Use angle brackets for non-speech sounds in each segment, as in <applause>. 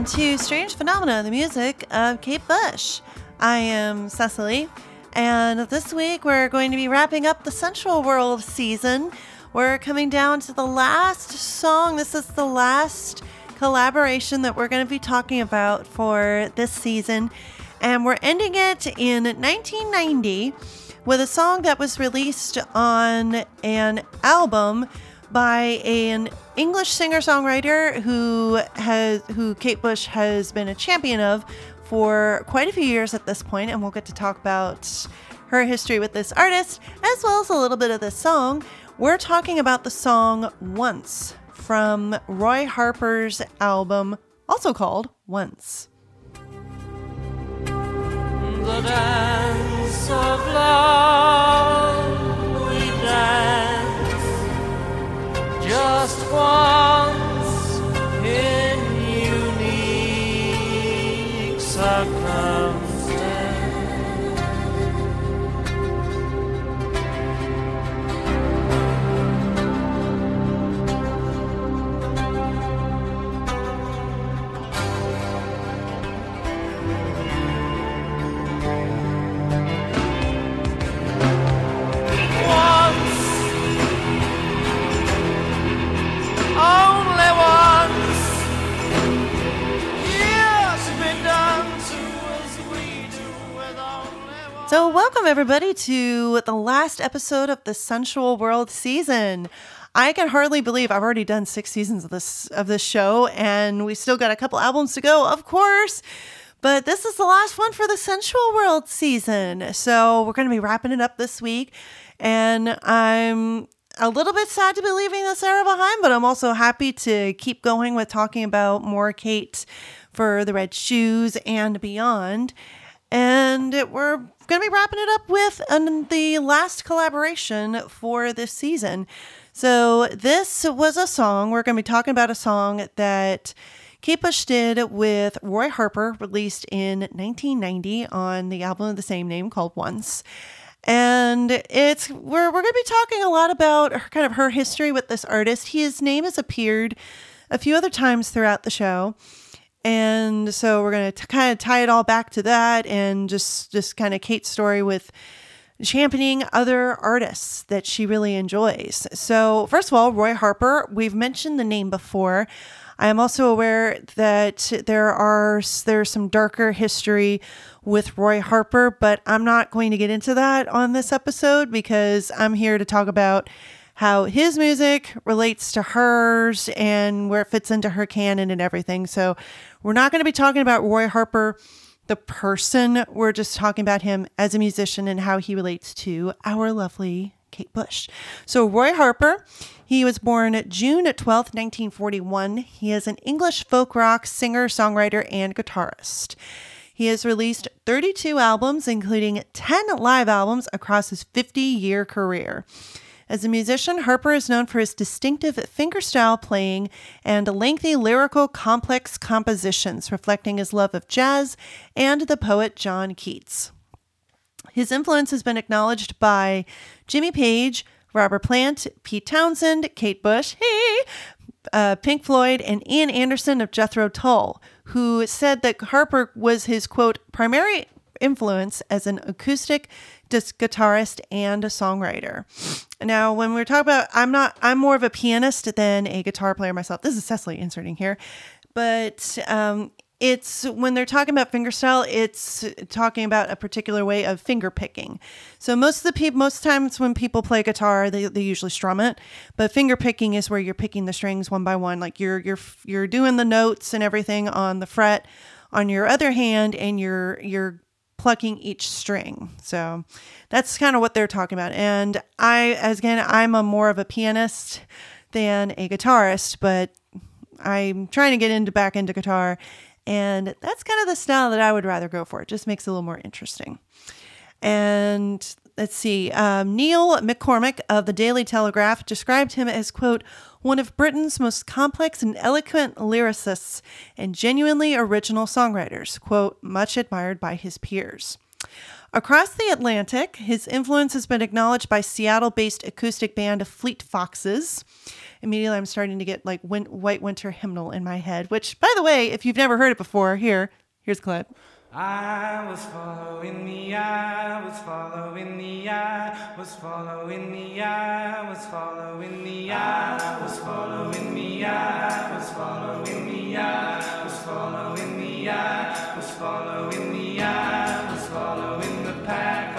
Welcome to Strange Phenomena, the music of Kate Bush. I am Cecily, and this week we're going to be wrapping up the Sensual World season. We're coming down to the last song. This is the last collaboration that we're going to be talking about for this season, and we're ending it in 1990 with a song that was released on an album by an English singer-songwriter who has who Kate Bush has been a champion of for quite a few years at this point, and we'll get to talk about her history with this artist as well as a little bit of this song. We're talking about the song Once from Roy Harper's album, also called Once. The dance of love to the last episode of the Sensual World season. I can hardly believe I've already done six seasons of this of this show, and we still got a couple albums to go, of course. But this is the last one for the Sensual World season, so we're going to be wrapping it up this week. And I'm a little bit sad to be leaving this era behind, but I'm also happy to keep going with talking about more Kate for the Red Shoes and beyond. And we're going to be wrapping it up with the last collaboration for this season. So, this was a song. We're going to be talking about a song that Kate Bush did with Roy Harper, released in 1990 on the album of the same name called Once. And it's we're we're going to be talking a lot about her, kind of her history with this artist. His name has appeared a few other times throughout the show. And so we're going to kind of tie it all back to that and just just kind of Kate's story with championing other artists that she really enjoys. So, first of all, Roy Harper, we've mentioned the name before. I am also aware that there are there's some darker history with Roy Harper, but I'm not going to get into that on this episode because I'm here to talk about how his music relates to hers and where it fits into her canon and everything. So, we're not going to be talking about Roy Harper the person. We're just talking about him as a musician and how he relates to our lovely Kate Bush. So, Roy Harper, he was born June 12th, 1941. He is an English folk rock singer, songwriter, and guitarist. He has released 32 albums, including 10 live albums across his 50 year career. As a musician, Harper is known for his distinctive fingerstyle playing and lengthy lyrical complex compositions reflecting his love of jazz and the poet John Keats. His influence has been acknowledged by Jimmy Page, Robert Plant, Pete Townshend, Kate Bush, <laughs> hey, uh, Pink Floyd, and Ian Anderson of Jethro Tull, who said that Harper was his quote primary influence as an acoustic disc guitarist and a songwriter. Now, when we're talking about, I'm not, I'm more of a pianist than a guitar player myself. This is Cecily inserting here, but um, it's when they're talking about fingerstyle, it's talking about a particular way of finger picking. So most of the people, most times when people play guitar, they, they usually strum it, but finger picking is where you're picking the strings one by one, like you're you're you're doing the notes and everything on the fret on your other hand, and you're you're plucking each string. So that's kind of what they're talking about. And I, as again, I'm a more of a pianist than a guitarist, but I'm trying to get into back into guitar and that's kind of the style that I would rather go for. It just makes it a little more interesting. And let's see, um, Neil McCormick of the Daily Telegraph described him as, quote, one of Britain's most complex and eloquent lyricists and genuinely original songwriters, quote, much admired by his peers. Across the Atlantic, his influence has been acknowledged by Seattle based acoustic band Fleet Foxes immediately I'm starting to get like win- White Winter Hymnal in my head, which, by the way, if you've never heard it before, here, here's a clip. I was following the eye, was following the eye, was following the eye, was following the eye, was following the eye, was following the eye, was following the eye, was following the eye, was following the pack,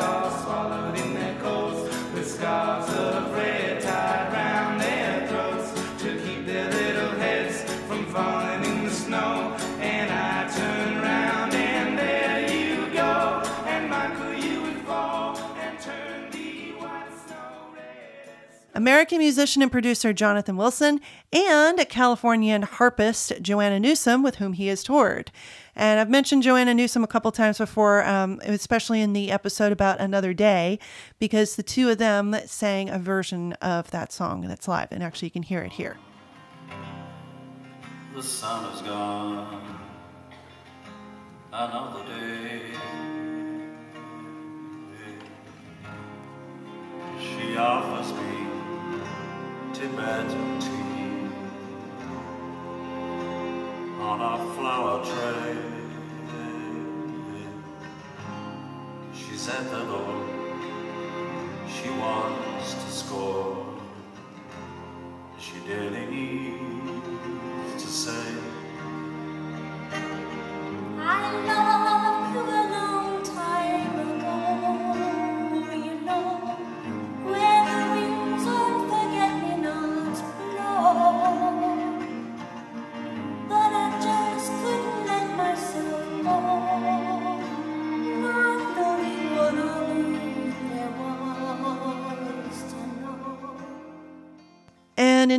American musician and producer Jonathan Wilson, and Californian harpist Joanna Newsom, with whom he has toured. And I've mentioned Joanna Newsom a couple times before, um, especially in the episode about Another Day, because the two of them sang a version of that song that's live. And actually, you can hear it here. The sun is gone. Another day. She offers me Tea on a flower tray. She's at the door. She wants to score. She daily needs to say. I love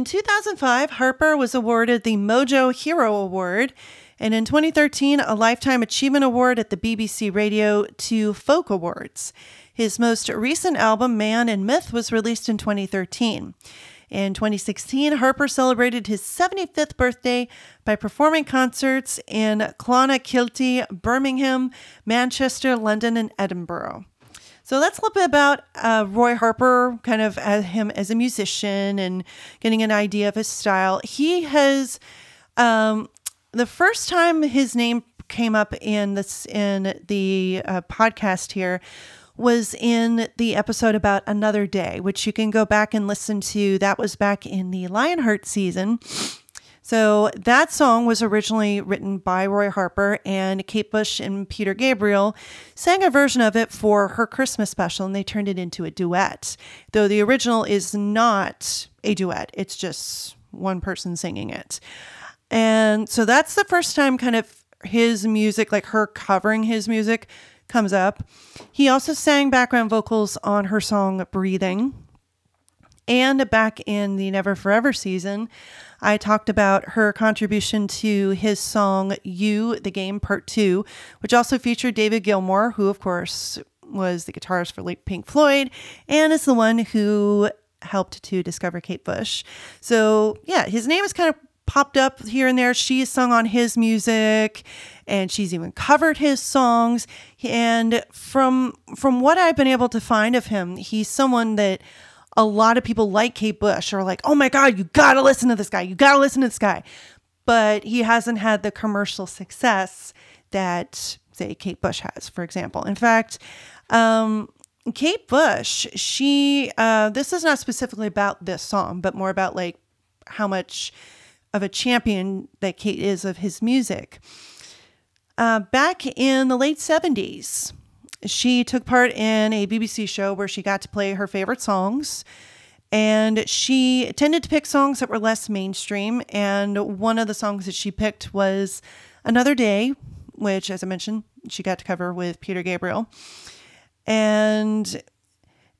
in 2005, Harper was awarded the Mojo Hero Award. And in 2013, a Lifetime Achievement Award at the BBC Radio 2 Folk Awards. His most recent album, Man and Myth, was released in 2013. In 2016, Harper celebrated his 75th birthday by performing concerts in Clonakilty, Birmingham, Manchester, London, and Edinburgh. So that's a little bit about uh, Roy Harper, kind of as him as a musician and getting an idea of his style. He has um, the first time his name came up in this in the uh, podcast here was in the episode about another day, which you can go back and listen to. That was back in the Lionheart season. So that song was originally written by Roy Harper, and Kate Bush and Peter Gabriel sang a version of it for her Christmas special, and they turned it into a duet. Though the original is not a duet, it's just one person singing it. And so that's the first time kind of his music, like her covering his music, comes up. He also sang background vocals on her song Breathing. And back in the Never Forever season, I talked about her contribution to his song You, the Game Part 2, which also featured David Gilmour, who, of course, was the guitarist for Pink Floyd and is the one who helped to discover Kate Bush. So, yeah, his name has kind of popped up here and there. She's sung on his music and she's even covered his songs. And from from what I've been able to find of him, he's someone that a lot of people like Kate Bush are like, "Oh my god, you got to listen to this guy. You got to listen to this guy." But he hasn't had the commercial success that say Kate Bush has, for example. In fact, um, Kate Bush, she uh, this is not specifically about this song, but more about like how much of a champion that Kate is of his music. Uh, back in the late 70s, she took part in a BBC show where she got to play her favorite songs. And she tended to pick songs that were less mainstream. And one of the songs that she picked was Another Day, which, as I mentioned, she got to cover with Peter Gabriel. And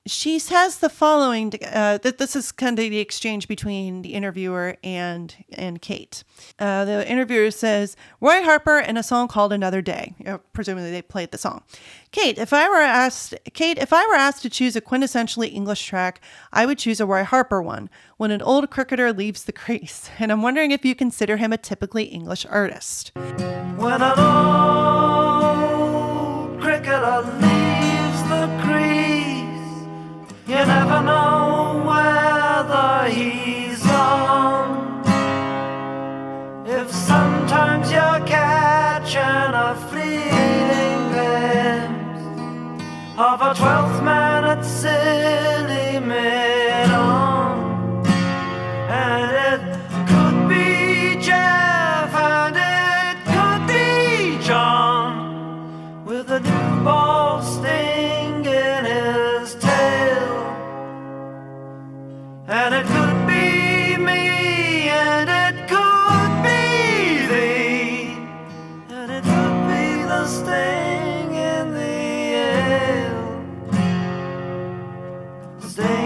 she says the following uh, that this is kind of the exchange between the interviewer and and Kate. Uh, the interviewer says Roy Harper and a song called Another Day. You know, presumably they played the song. Kate, if I were asked, Kate, if I were asked to choose a quintessentially English track, I would choose a Roy Harper one. When an old cricketer leaves the crease, <laughs> and I'm wondering if you consider him a typically English artist. When an old cricketer sting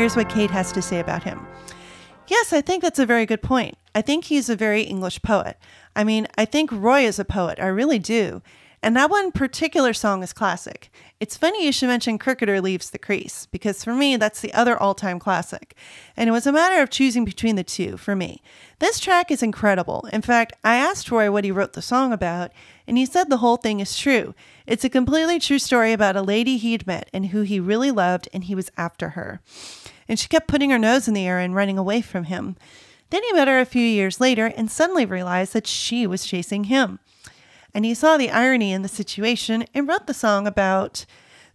here's what Kate has to say about him. Yes, I think that's a very good point. I think he's a very English poet. I mean, I think Roy is a poet. I really do. And that one particular song is classic. It's funny you should mention Cricketer Leaves the Crease, because for me, that's the other all time classic. And it was a matter of choosing between the two for me. This track is incredible. In fact, I asked Roy what he wrote the song about, and he said the whole thing is true. It's a completely true story about a lady he'd met and who he really loved, and he was after her. And she kept putting her nose in the air and running away from him. Then he met her a few years later and suddenly realized that she was chasing him. And he saw the irony in the situation and wrote the song about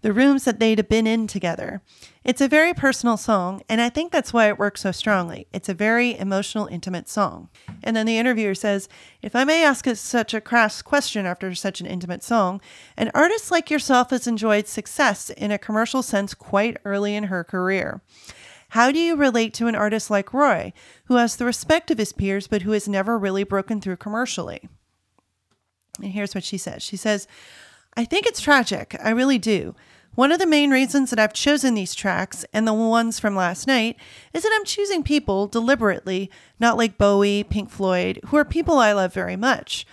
the rooms that they'd been in together. It's a very personal song, and I think that's why it works so strongly. It's a very emotional, intimate song. And then the interviewer says, If I may ask such a crass question after such an intimate song, an artist like yourself has enjoyed success in a commercial sense quite early in her career. How do you relate to an artist like Roy, who has the respect of his peers but who has never really broken through commercially? And here's what she says She says, I think it's tragic. I really do. One of the main reasons that I've chosen these tracks and the ones from last night is that I'm choosing people deliberately, not like Bowie, Pink Floyd, who are people I love very much.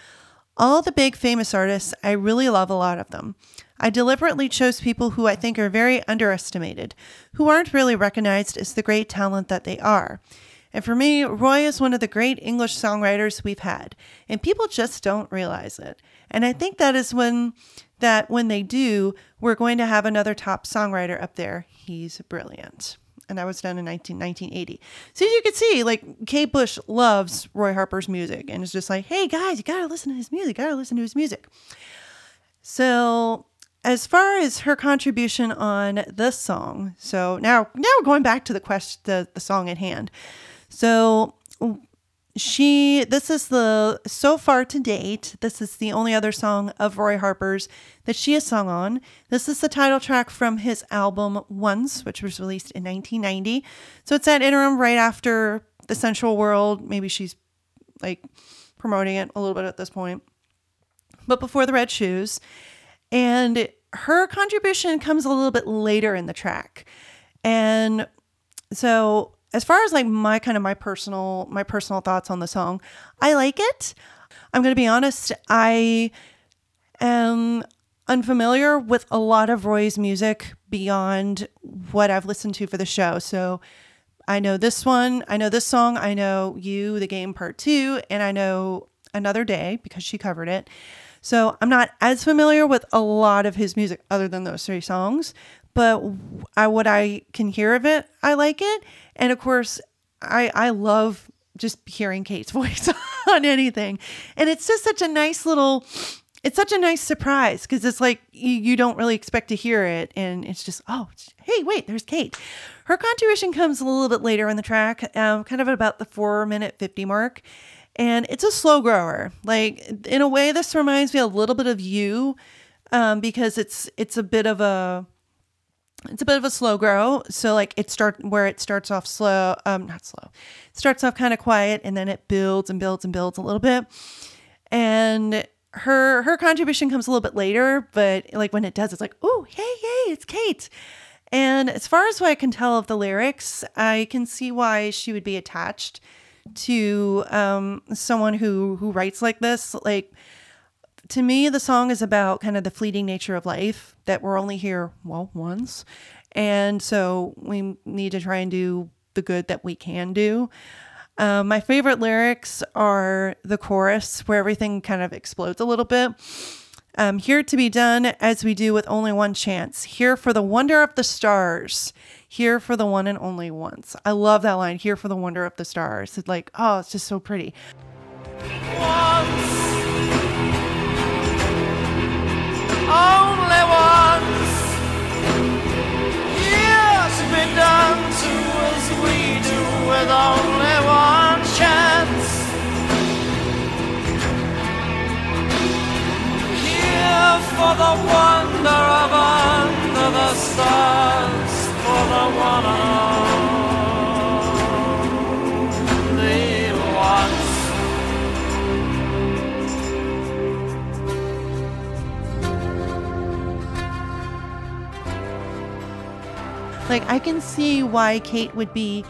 All the big famous artists, I really love a lot of them. I deliberately chose people who I think are very underestimated, who aren't really recognized as the great talent that they are. And for me, Roy is one of the great English songwriters we've had, and people just don't realize it. And I think that is when that when they do, we're going to have another top songwriter up there. He's brilliant. and that was done in 19, 1980. So as you can see, like Kate Bush loves Roy Harper's music and is just like, hey guys, you gotta listen to his music, gotta listen to his music. So as far as her contribution on this song, so now now we're going back to the quest the, the song at hand. So she this is the so far to date this is the only other song of roy harper's that she has sung on. This is the title track from his album once which was released in 1990 so it's that interim right after the sensual world. Maybe she's like promoting it a little bit at this point. But before the red shoes. And her contribution comes a little bit later in the track. And so as far as like my kind of my personal my personal thoughts on the song i like it. I'm going to be honest i am unfamiliar with a lot of roy's music beyond what i've listened to for the show. So i know this one i know this song i know you the game part two and i know another day because she covered it. So i'm not as familiar with a lot of his music other than those three songs but I, what I can hear of it, I like it. And of course, I I love just hearing Kate's <laughs> voice on anything, and it's just such a nice little. It's such a nice surprise because it's like you, you don't really expect to hear it, and it's just oh, hey, wait, there's Kate. Her contribution comes a little bit later in the track, um, kind of at about the four minute fifty mark, and it's a slow grower. Like in a way, this reminds me a little bit of you, um, because it's it's a bit of a it's a bit of a slow grow. So like it start where it starts off slow um not slow. It starts off kind of quiet and then it builds and builds and builds a little bit. And her her contribution comes a little bit later but like when it does it's like oh hey hey it's kate. And as far as what i can tell of the lyrics i can see why she would be attached to um someone who who writes like this. Like to me, the song is about kind of the fleeting nature of life that we're only here, well, once. And so we need to try and do the good that we can do. Um, my favorite lyrics are the chorus, where everything kind of explodes a little bit. Um, here to be done as we do with only one chance. Here for the wonder of the stars. Here for the one and only once. I love that line. Here for the wonder of the stars. It's like, oh, it's just so pretty. once. For the wonder of Like I can see why Kate would be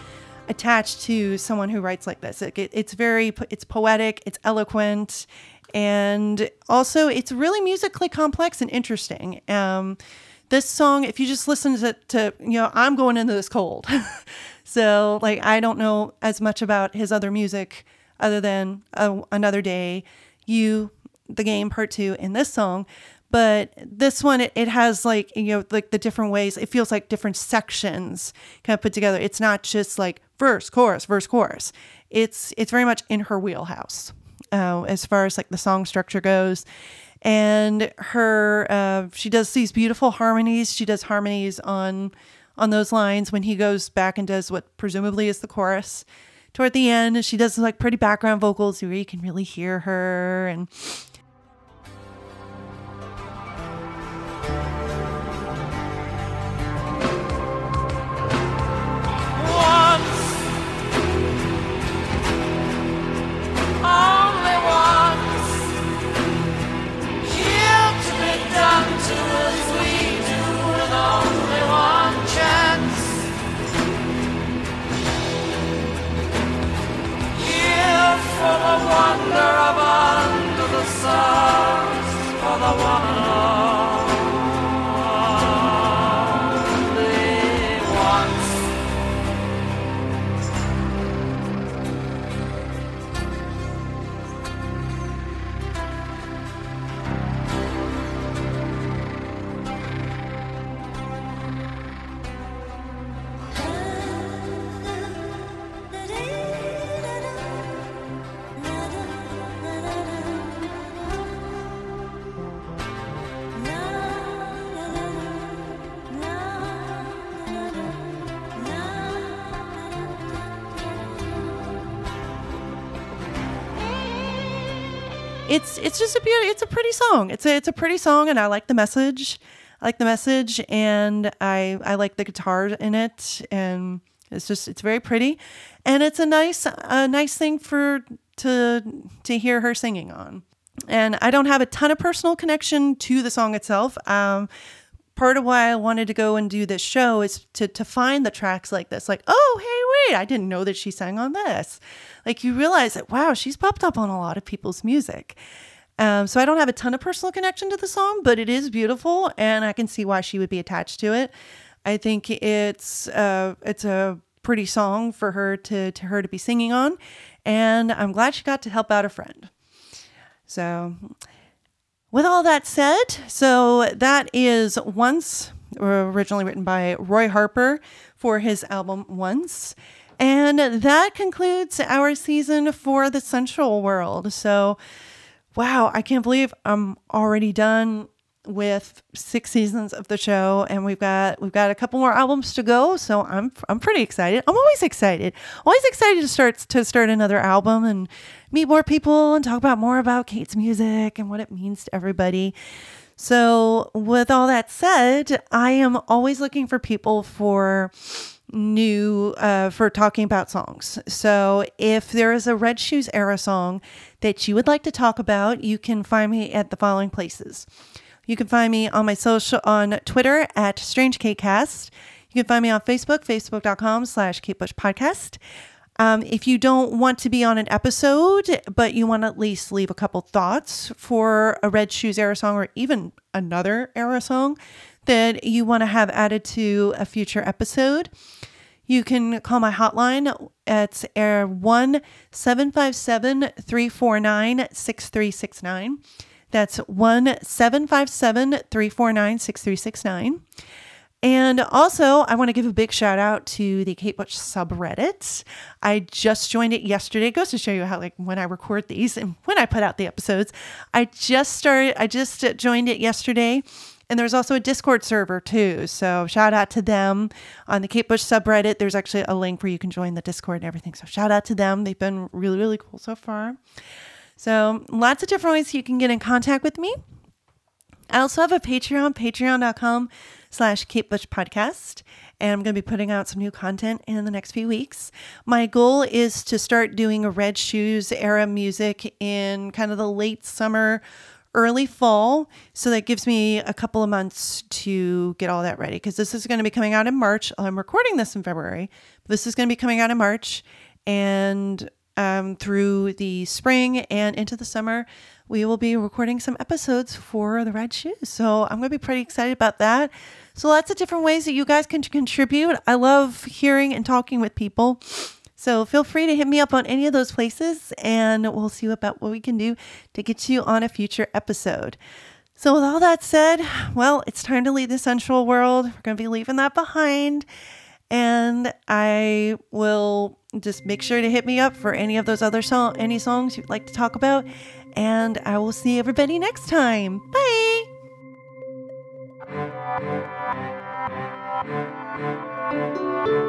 attached to someone who writes like this. It, it's very it's poetic, it's eloquent, and also it's really musically complex and interesting. Um, this song, if you just listen to, to you know, I'm going into this cold, <laughs> so like I don't know as much about his other music other than uh, another day, you, the game part two, and this song but this one it, it has like you know like the different ways. It feels like different sections kind of put together. It's not just like verse chorus verse chorus. It's it's very much in her wheelhouse uh, as far as like the song structure goes. And her uh, she does these beautiful harmonies. She does harmonies on on those lines when he goes back and does what presumably is the chorus toward the end. She does like pretty background vocals where you can really hear her and just a beauty. It's a pretty song. It's a it's a pretty song, and I like the message. I like the message, and I I like the guitar in it, and it's just it's very pretty, and it's a nice a nice thing for to to hear her singing on. And I don't have a ton of personal connection to the song itself. Um, part of why I wanted to go and do this show is to to find the tracks like this. Like, oh, hey, wait, I didn't know that she sang on this. Like you realize that wow, she's popped up on a lot of people's music. Um, so I don't have a ton of personal connection to the song, but it is beautiful, and I can see why she would be attached to it. I think it's uh, it's a pretty song for her to to her to be singing on, and I'm glad she got to help out a friend. So with all that said, so that is Once, originally written by Roy Harper for his album Once. And that concludes our season for the Sensual World. So, wow, I can't believe I'm already done with six seasons of the show and we've got we've got a couple more albums to go so i'm i'm pretty excited. I'm always excited. Always excited to start to start another album and meet more people and talk about more about kate's music and what it means to everybody. So with all that said i am always looking for people for new uh, for talking about songs. So if there is a Red Shoes era song that you would like to talk about, you can find me at the following places. You can find me on my social on Twitter at StrangeKCast. You can find me on Facebook, facebook.com slash Kate Bush Podcast. Um, if you don't want to be on an episode, but you want to at least leave a couple thoughts for a Red Shoes era song or even another era song that you want to have added to a future episode, you can call my hotline. It's air 1 757 349 6369. That's 1 757 349 6369. And also, I want to give a big shout out to the Kate Bush subreddit. I just joined it yesterday. It goes to show you how, like, when I record these and when I put out the episodes, I just started, I just joined it yesterday. And there's also a Discord server too. So shout out to them on the Kate Bush subreddit. There's actually a link where you can join the Discord and everything. So shout out to them. They've been really, really cool so far. So lots of different ways you can get in contact with me. I also have a Patreon, patreon.com slash Kate Bush podcast. And I'm going to be putting out some new content in the next few weeks. My goal is to start doing a Red Shoes era music in kind of the late summer, early fall. So that gives me a couple of months to get all that ready because this is going to be coming out in March. I'm recording this in February. This is going to be coming out in March. And um, through the spring and into the summer, we will be recording some episodes for the Red Shoes. So I'm going to be pretty excited about that. So lots of different ways that you guys can contribute. I love hearing and talking with people. So feel free to hit me up on any of those places and we'll see about what we can do to get you on a future episode. So with all that said, well, it's time to leave the sensual world. We're going to be leaving that behind. And I will just make sure to hit me up for any of those other song any songs you'd like to talk about. And I will see everybody next time. Bye.